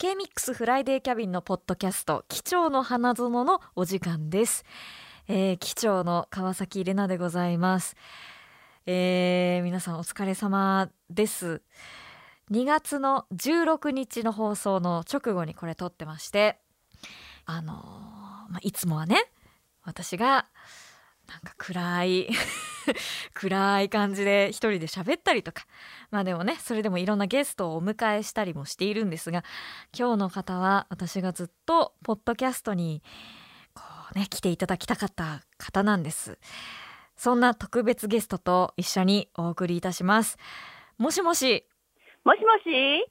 K-MIX フライデーキャビンのポッドキャスト機長の花園のお時間です、えー、機長の川崎玲奈でございます、えー、皆さんお疲れ様です。2月の16日の放送の直後にこれ撮ってましてあのーまあ、いつもはね私がなんか暗い 暗い感じで一人で喋ったりとか。まあでもねそれでもいろんなゲストをお迎えしたりもしているんですが今日の方は私がずっとポッドキャストにこうね来ていただきたかった方なんです。そんな特別ゲストと一緒にお送りいたします。もしもし。もしもし。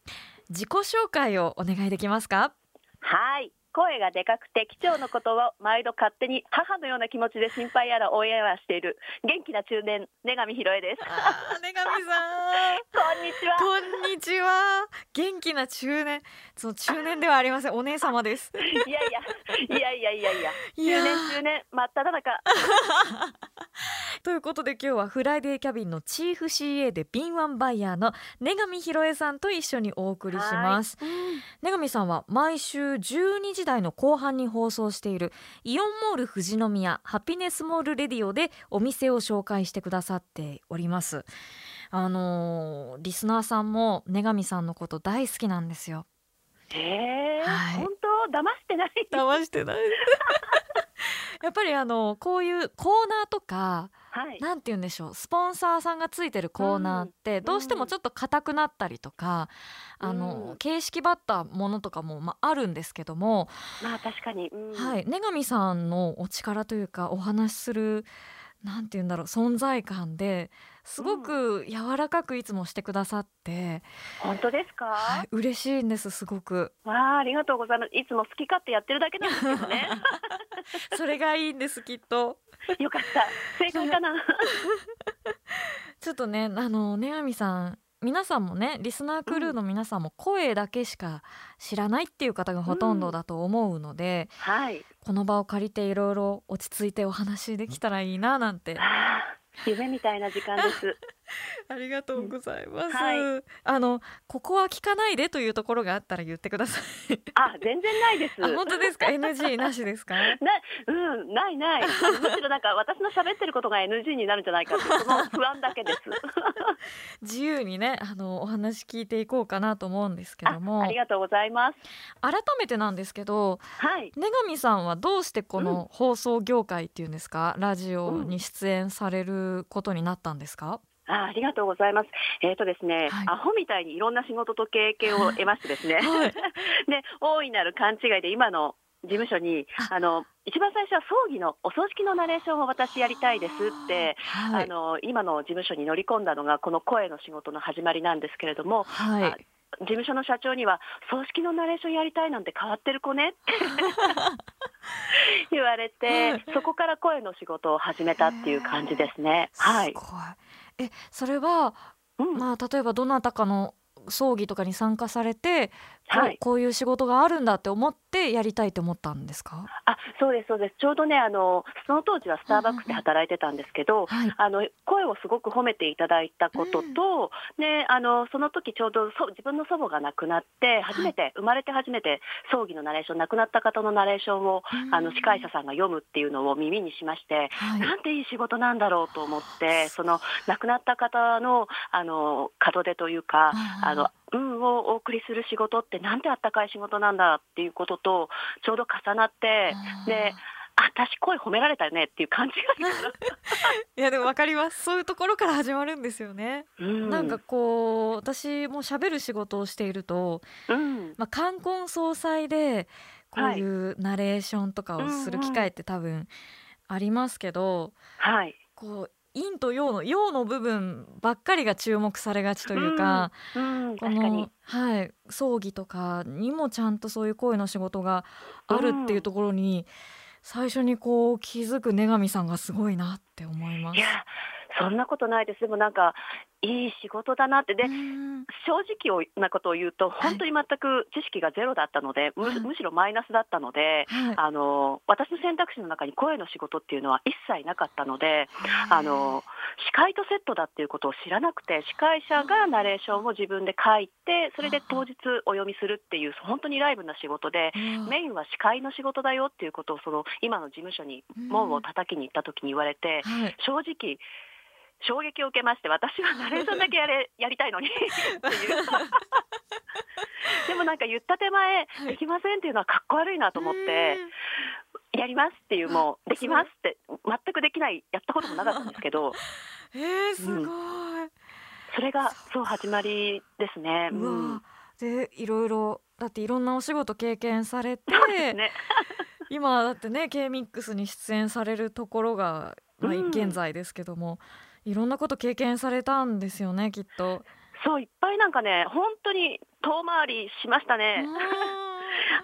自己紹介をお願いできますか？はい声がでかくて機長のことを毎度勝手に母のような気持ちで心配やら応援やらしている。元気な中年根上ひろえです。根上さん。こんにちは。こんにちは。元気な中年。その中年ではありません。お姉様です。いやいや。いやいやいやいや。いや。中年中年真っ只中。ということで今日はフライデーキャビンのチーフ CA で敏腕バイヤーの根上ひろえさんと一緒にお送りします根上さんは毎週12時台の後半に放送しているイオンモール富士宮ハピネスモールレディオでお店を紹介してくださっております。あのーリスナーさんも根上さんのこと大好きなんですよ。えーはい。本当？騙してない？騙してない。やっぱりあのこういうコーナーとかはい。なんて言うんでしょう。スポンサーさんがついてるコーナーってどうしてもちょっと硬くなったりとか、あのうん。形式ばったものとかも、まあ、あるんですけども、まあ確かに、うん。はい、根上さんのお力というかお話しするなんて言うんだろう存在感ですごく柔らかくいつもしてくださって、本当ですか、はい、嬉しいんですすごく。わあありがとうございます。いつも好き勝手やってるだけなんですけどね。それがいいんですきっと よかった。正解かな。ちょっとねあの根上さん皆さんもねリスナークルーの皆さんも声だけしか知らないっていう方がほとんどだと思うので、はい。この場を借りていろいろ落ち着いてお話できたらいいななんて。夢みたいな時間です ありがとうございます、はあのここは聞かないでというところがあったら言ってください。あ全然ないです。あ本当ですか？NG なしですか？なうんないない。むしろなんか私の喋ってることが NG になるんじゃないかっその不安だけです。自由にねあのお話聞いていこうかなと思うんですけあども。ありがとうございます。改めてなんですけどはい。根上さんはどうしてこの放送業界っていうんですか、ラジオに出演されることになったんですか、あありがとうございます。えっ、とですね、はい。アホみたいにいろんな仕事と経験を得ましてですね、はい。で大いなる勘違いで今の事務所にあ。あの一番最初は葬儀のお葬式のナレーションを私やりたいですってはい。あの今の事務所に乗り込んだのがこの声の仕事の始まりなんですけれどもはい。あ事務所の社長には葬式のナレーションやりたいなんて変わってる子ねって 言われて、はい。そこから声の仕事を始めたっていう感じですね。はいえそれはうん。まあ例えばどなたかの葬儀とかに参加されて、はい。こういう仕事があるんだって思ってやりたいと思ったんですか？あそうですそうです。ちょうどねあのその当時はスターバックスで働いてたんですけど、はい。あの声をすごく褒めていただいたことと、ね、あのその時ちょうどそ自分の祖母が亡くなって初めて、生まれて初めて葬儀のナレーション亡くなった方のナレーションをうん。あの司会者さんが読むっていうのを耳にしまして、はい。なんていい仕事なんだろうと思ってその亡くなった方のあの門出というかあの運をお送りする仕事ってなんてあったかい仕事なんだっていうこととちょうど重なってであ私声褒められたよねっていう感じがした。いやでもわかりますそういうところから始まるんですよね、うんなんかこう私も喋る仕事をしていると、うんまあ、冠婚葬祭でこういうナレーションとかをする機会って多分ありますけど、はいこう陰と陽の陽の部分ばっかりが注目されがちというか、うん、こ確かにの、はい、葬儀とかにもちゃんとそういう声の仕事があるっていうところに、最初にこう気づく根上さんがすごいなって思います。いやそんなことないですでもなんかいい仕事だなって。で、うん。正直なことを言うとはい。本当に全く知識がゼロだったので、むはい。むしろマイナスだったので。はい。あの私の選択肢の中に声の仕事っていうのは一切なかったのであの司会とセットだっていうことを知らなくて司会者がナレーションを自分で書いてそれで当日お読みするっていう本当にライブな仕事でうん。メインは司会の仕事だよっていうことをその今の事務所に門を叩きに行った時に言われてはい。正直衝撃を受けまして私はナレーションだけやれ やりたいのに。っていう。でもなんか言った手前はい。できませんっていうのはかっこ悪いなと思ってやりますっていうもうできますって全くできないやったこともなかったんですけど。う んえー、すごい、それがそう始まりですね。う。うん。わでいろいろだっていろんなお仕事経験されてね。今だってね K-MIX に出演されるところが、まあ、うん。現在ですけども、いろんなこと経験されたんですよねきっと。そういっぱいなんかね本当に遠回りしましたね。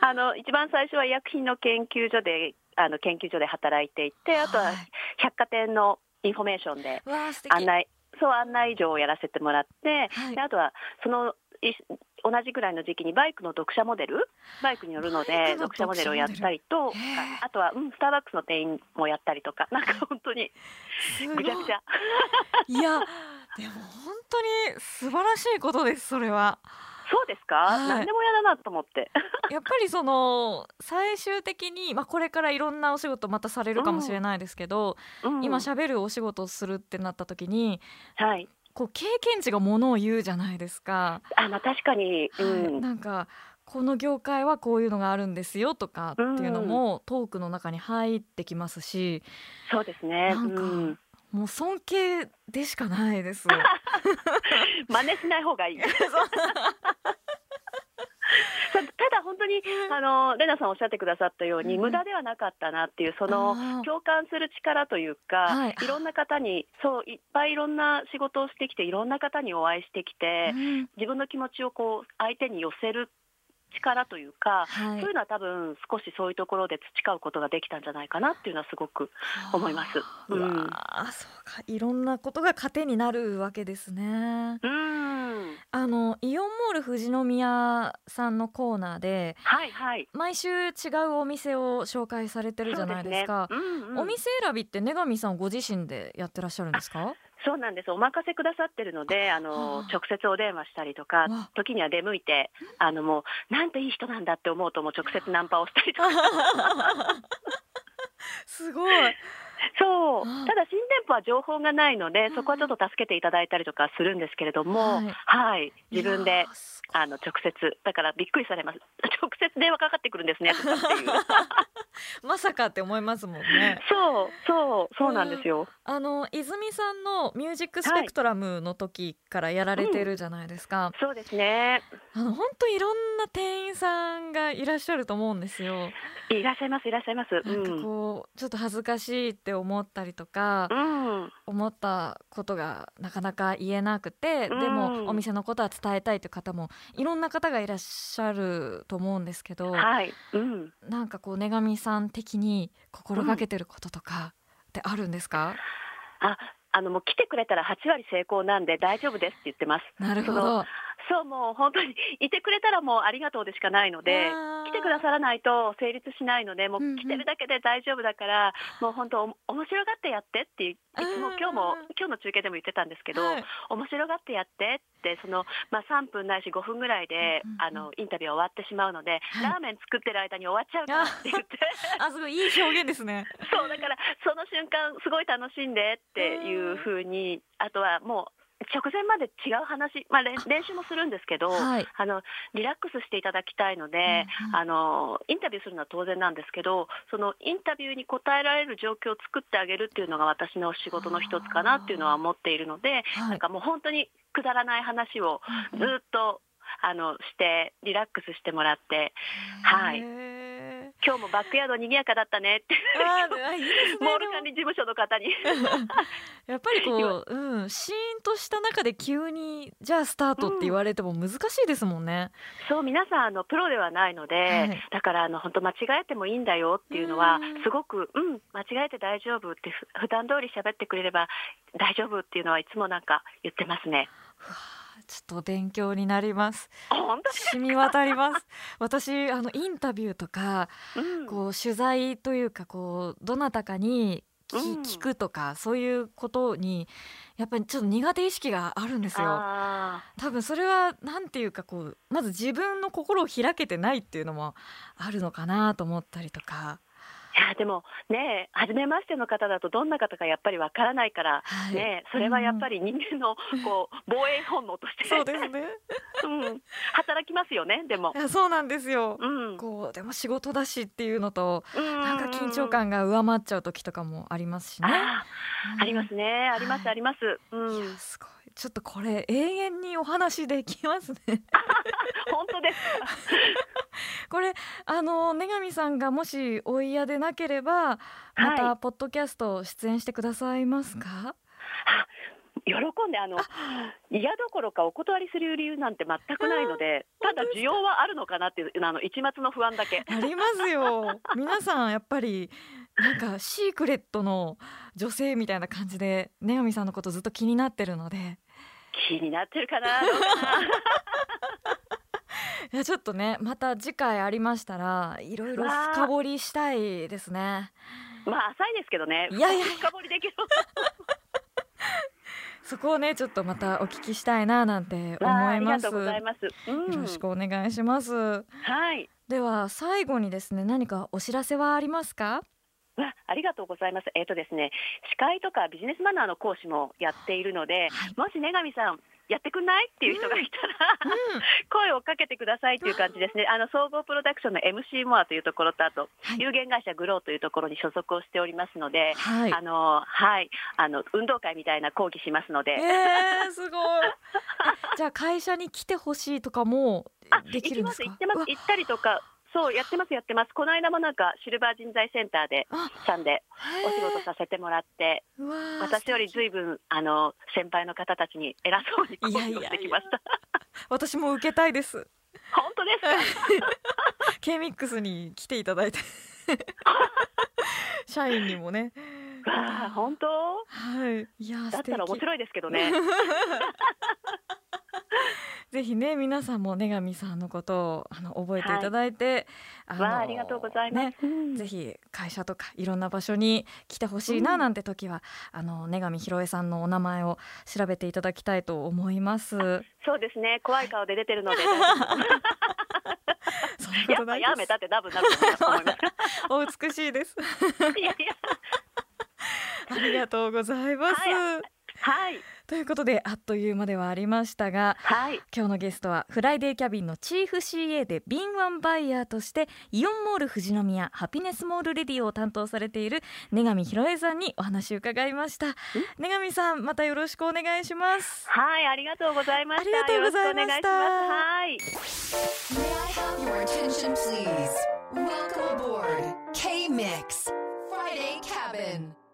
あ の一番最初は医薬品の研究所であの研究所で働いていてあとは百貨店のインフォメーションで案内そう案内所をやらせてもらって、はいであとはそのい同じぐらいの時期にバイクの読者モデル？バイクに乗るので読者モデルをやったりとあとは、うん、スターバックスの店員もやったりとかなんか本当にぐちゃぐちゃ。いやでも本当に素晴らしいことですそれは。そうですか、はい。何でもやだなと思って。やっぱりその最終的に、まあ、これからいろんなお仕事またされるかもしれないですけど、うん今しゃべるお仕事をするってなった時にはいこう経験値がものを言うじゃないですか。あまあ確かに、うはい。ん、なんかこの業界はこういうのがあるんですよとかっていうのもトークの中に入ってきますしそうですね。なんかうん、もう尊敬でしかないです。真似しない方がいい ただ本当にあのレナさんおっしゃってくださったように、うん。無駄ではなかったなっていうその共感する力というか、はい。い、ろんな方にそういっぱいいろんな仕事をしてきていろんな方にお会いしてきて、うん。自分の気持ちをこう相手に寄せる力というか、はいそういうのは多分少しそういうところで培うことができたんじゃないかなっていうのはすごく思います。ううんわあそうかいろんなことが糧になるわけですね。うんあのイオンモール富士宮さんのコーナーではいはい毎週違うお店を紹介されてるじゃないですか。すねうんうんお店選びって根上さんご自身でやってらっしゃるんですか？そうなんです。お任せくださってるので、あのはあ直接お電話したりとかわ、時には出向いて、あのもうなんていい人なんだって思うともう直接ナンパをしたりとか。すごい。そう。ただ新店舗は情報がないので、そこはちょっと助けていただいたりとかするんですけれども、はいはい、自分いであの直接だからびっくりされます。直接電話かかってくるんですねとかっていう。まさかって思いますもんね。そうそうそうなんですよ。あの泉さんのミュージックスペクトラムの時からやられてるじゃないですか。そうですね。あの本当いろんな店員さんがいらっしゃると思うんですよ。いらっしゃいますいらっしゃいます。うなんかん。こうちょっと恥ずかしいって思ったりとか、うん。思ったことがなかなか言えなくて、うんでもお店のことは伝えたいという方もいろんな方がいらっしゃると思うんですけど、はい。うん。なんかこう根上さん的に心がけてることとかってあるんですか？あ、あのもう来てくれたら8割成功なんで大丈夫ですって言ってます。なるほそど。そうもう本当にいてくれたらもうありがとうでしかないので。来てくださらないと成立しないので、もうんううん来てるだけで大丈夫だから、もう本当お面白がってやってっていいつもうん今日も今日の中継でも言ってたんですけど、はい面白がってやってってそのまあ3分ないし5分ぐらいで、うんうんうんあのインタビュー終わってしまうので、はいラーメン作ってる間に終わっちゃうからって言って。あすごいいい表現ですね。そうだからその瞬間すごい楽しんでっていう風にあとはもう直前まで違う話、まあ、練練習もするんですけど、はい。あのリラックスしていただきたいので、うんうんあのインタビューするのは当然なんですけどそのインタビューに答えられる状況を作ってあげるっていうのが私の仕事の一つかなっていうのは思っているので、はい。なんかもう本当にくだらない話をずっと、あのしてリラックスしてもらってはい。へ今日もバックヤード賑やかだったね。って モール管理事務所の方に。やっぱりこう、うん、シーンとした中で急にじゃあスタートって言われても難しいですもんね。そう皆さんあのプロではないので、はい。だからあの本当間違えてもいいんだよっていうのはうん。すごくうん間違えて大丈夫ってふ普段通り喋ってくれれば大丈夫っていうのはいつもなんか言ってますね。ちょっと勉強になります。あ本当染み渡ります。私あのインタビューとかうんこう取材というかこうどなたかにきうん聞くとかそういうことにやっぱりちょっと苦手意識があるんですよ。あ多分それはなんていうかこうまず自分の心を開けてないっていうのもあるのかなと思ったりとか。ーいやでもね初めましての方だとどんな方かやっぱりわからないから、はいねそれはやっぱり人間のこう防衛本能としてそうですね。うん、働きますよねでもそうなんですよ。うん、こうでも仕事だしっていうのとななんか緊張感が上回っちゃう時とかもありますしね。あーありますね、あります、はいあります。ううん。いんや、すごい。ちょっとこれ永遠にお話できますね。本当ですか？これあの根上さんがもしお嫌でなければまはたポッドキャスト出演してくださいますか？あ喜んであの嫌どころかお断りする理由なんて全くないので、ただ需要はあるのかなっていうあの一末の不安だけ。ありますよ。皆さんやっぱりなんかシークレットの女性みたいな感じで根上さんのことずっと気になってるので。気になってるかな。いやちょっとねまた次回ありましたらいろいろ深掘りしたいですね。まあ浅いですけどね。いやいや深掘りできる。そこをねちょっとまたお聞きしたいななんて思います。ありがとうございます。うん、よろしくお願いします。はい。では最後にですね何かお知らせはありますか？わありがとうございます。えっ、とですね、司会とかビジネスマナーの講師もやっているので、はいもし根上さんやってくんないっていう人がいたら、声をかけてくださいという感じですね。あの総合プロダクションの MC モアというところとあと、はい有限会社グローというところに所属をしておりますので、はい。あのはいあの運動会みたいな講義しますので。えー、すごい。えじゃあ会社に来てほしいとかも あ、できるんですか？行きます行ってます行ったりとか、そうやってますやってます。この間もなんかシルバー人材センターであさんでお仕事へさせてもらって、私よりずいぶんあの先輩の方たちに偉そうに講いやいやいや義をしてきました。私も受けたいです。本当ですか？K ミックスに来ていただいて 社員にもねわあ本当？はいいやだったら面白いですけどね。ぜひね皆さんも根上さんのことをあの覚えていただいて、あのわあありがとうございます。ねうんぜひ会社とかいろんな場所に来てほしいななんて時は、あの根上博恵さんのお名前を調べていただきたいと思います。そうですね。怖い顔で出てるので。やっぱやめたってダブになると思います。お美しいです。いやいや。ありがとうございます。ははいということであっという間ではありましたがはい今日のゲストはフライデーキャビンのチーフ CA で敏腕バイヤーとしてイオンモール富士宮ハピネスモールレディオを担当されている根上博恵さんにお話を伺いました根上さんまたよろしくお願いしますはいありがとうございました。ありがとうございました。はい。May I have your attention, please? Welcome aboard K Mix Friday Cabin.